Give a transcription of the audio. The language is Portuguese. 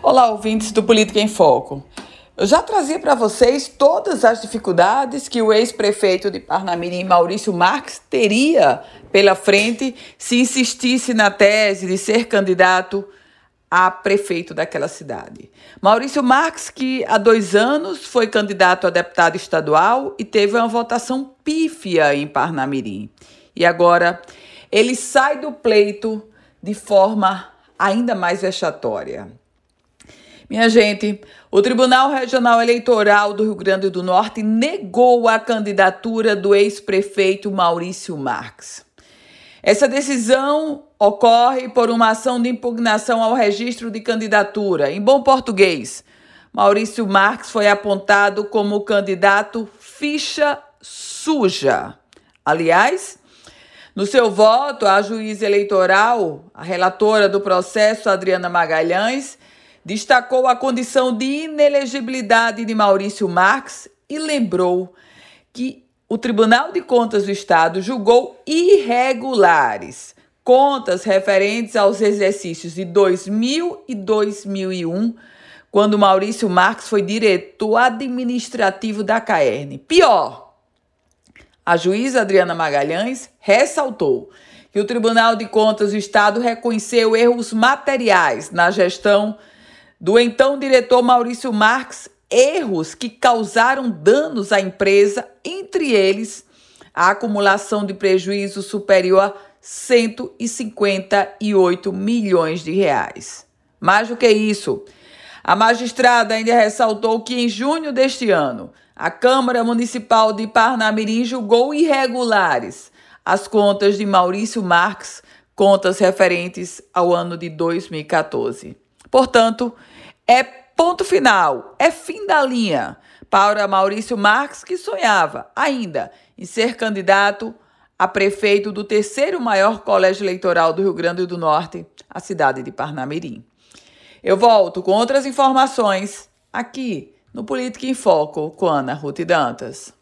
Olá, ouvintes do Política em Foco. Eu já trazia para vocês todas as dificuldades que o ex-prefeito de Parnamirim, Maurício Marques, teria pela frente se insistisse na tese de ser candidato a prefeito daquela cidade. Maurício Marques, que há dois anos foi candidato a deputado estadual e teve uma votação pífia em Parnamirim. E agora ele sai do pleito de forma ainda mais vexatória. Minha gente, o Tribunal Regional Eleitoral do Rio Grande do Norte negou a candidatura do ex-prefeito Maurício Marques. Essa decisão ocorre por uma ação de impugnação ao registro de candidatura. Em bom português, Maurício Marques foi apontado como candidato ficha suja. Aliás, no seu voto, a juíza eleitoral, a relatora do processo, Adriana Magalhães, destacou a condição de inelegibilidade de Maurício Marques e lembrou que o Tribunal de Contas do Estado julgou irregulares contas referentes aos exercícios de 2000 e 2001, quando Maurício Marques foi diretor administrativo da CAERN. Pior, a juíza Adriana Magalhães ressaltou que o Tribunal de Contas do Estado reconheceu erros materiais na gestão do então diretor Maurício Marques, erros que causaram danos à empresa, entre eles a acumulação de prejuízo superior a 158 milhões de reais. Mais do que isso, a magistrada ainda ressaltou que em junho deste ano a Câmara Municipal de Parnamirim julgou irregulares as contas de Maurício Marques, contas referentes ao ano de 2014. Portanto, é ponto final, é fim da linha para Maurício Marques, que sonhava ainda em ser candidato a prefeito do terceiro maior colégio eleitoral do Rio Grande do Norte, a cidade de Parnamirim. Eu volto com outras informações aqui no Política em Foco com Ana Ruth Dantas.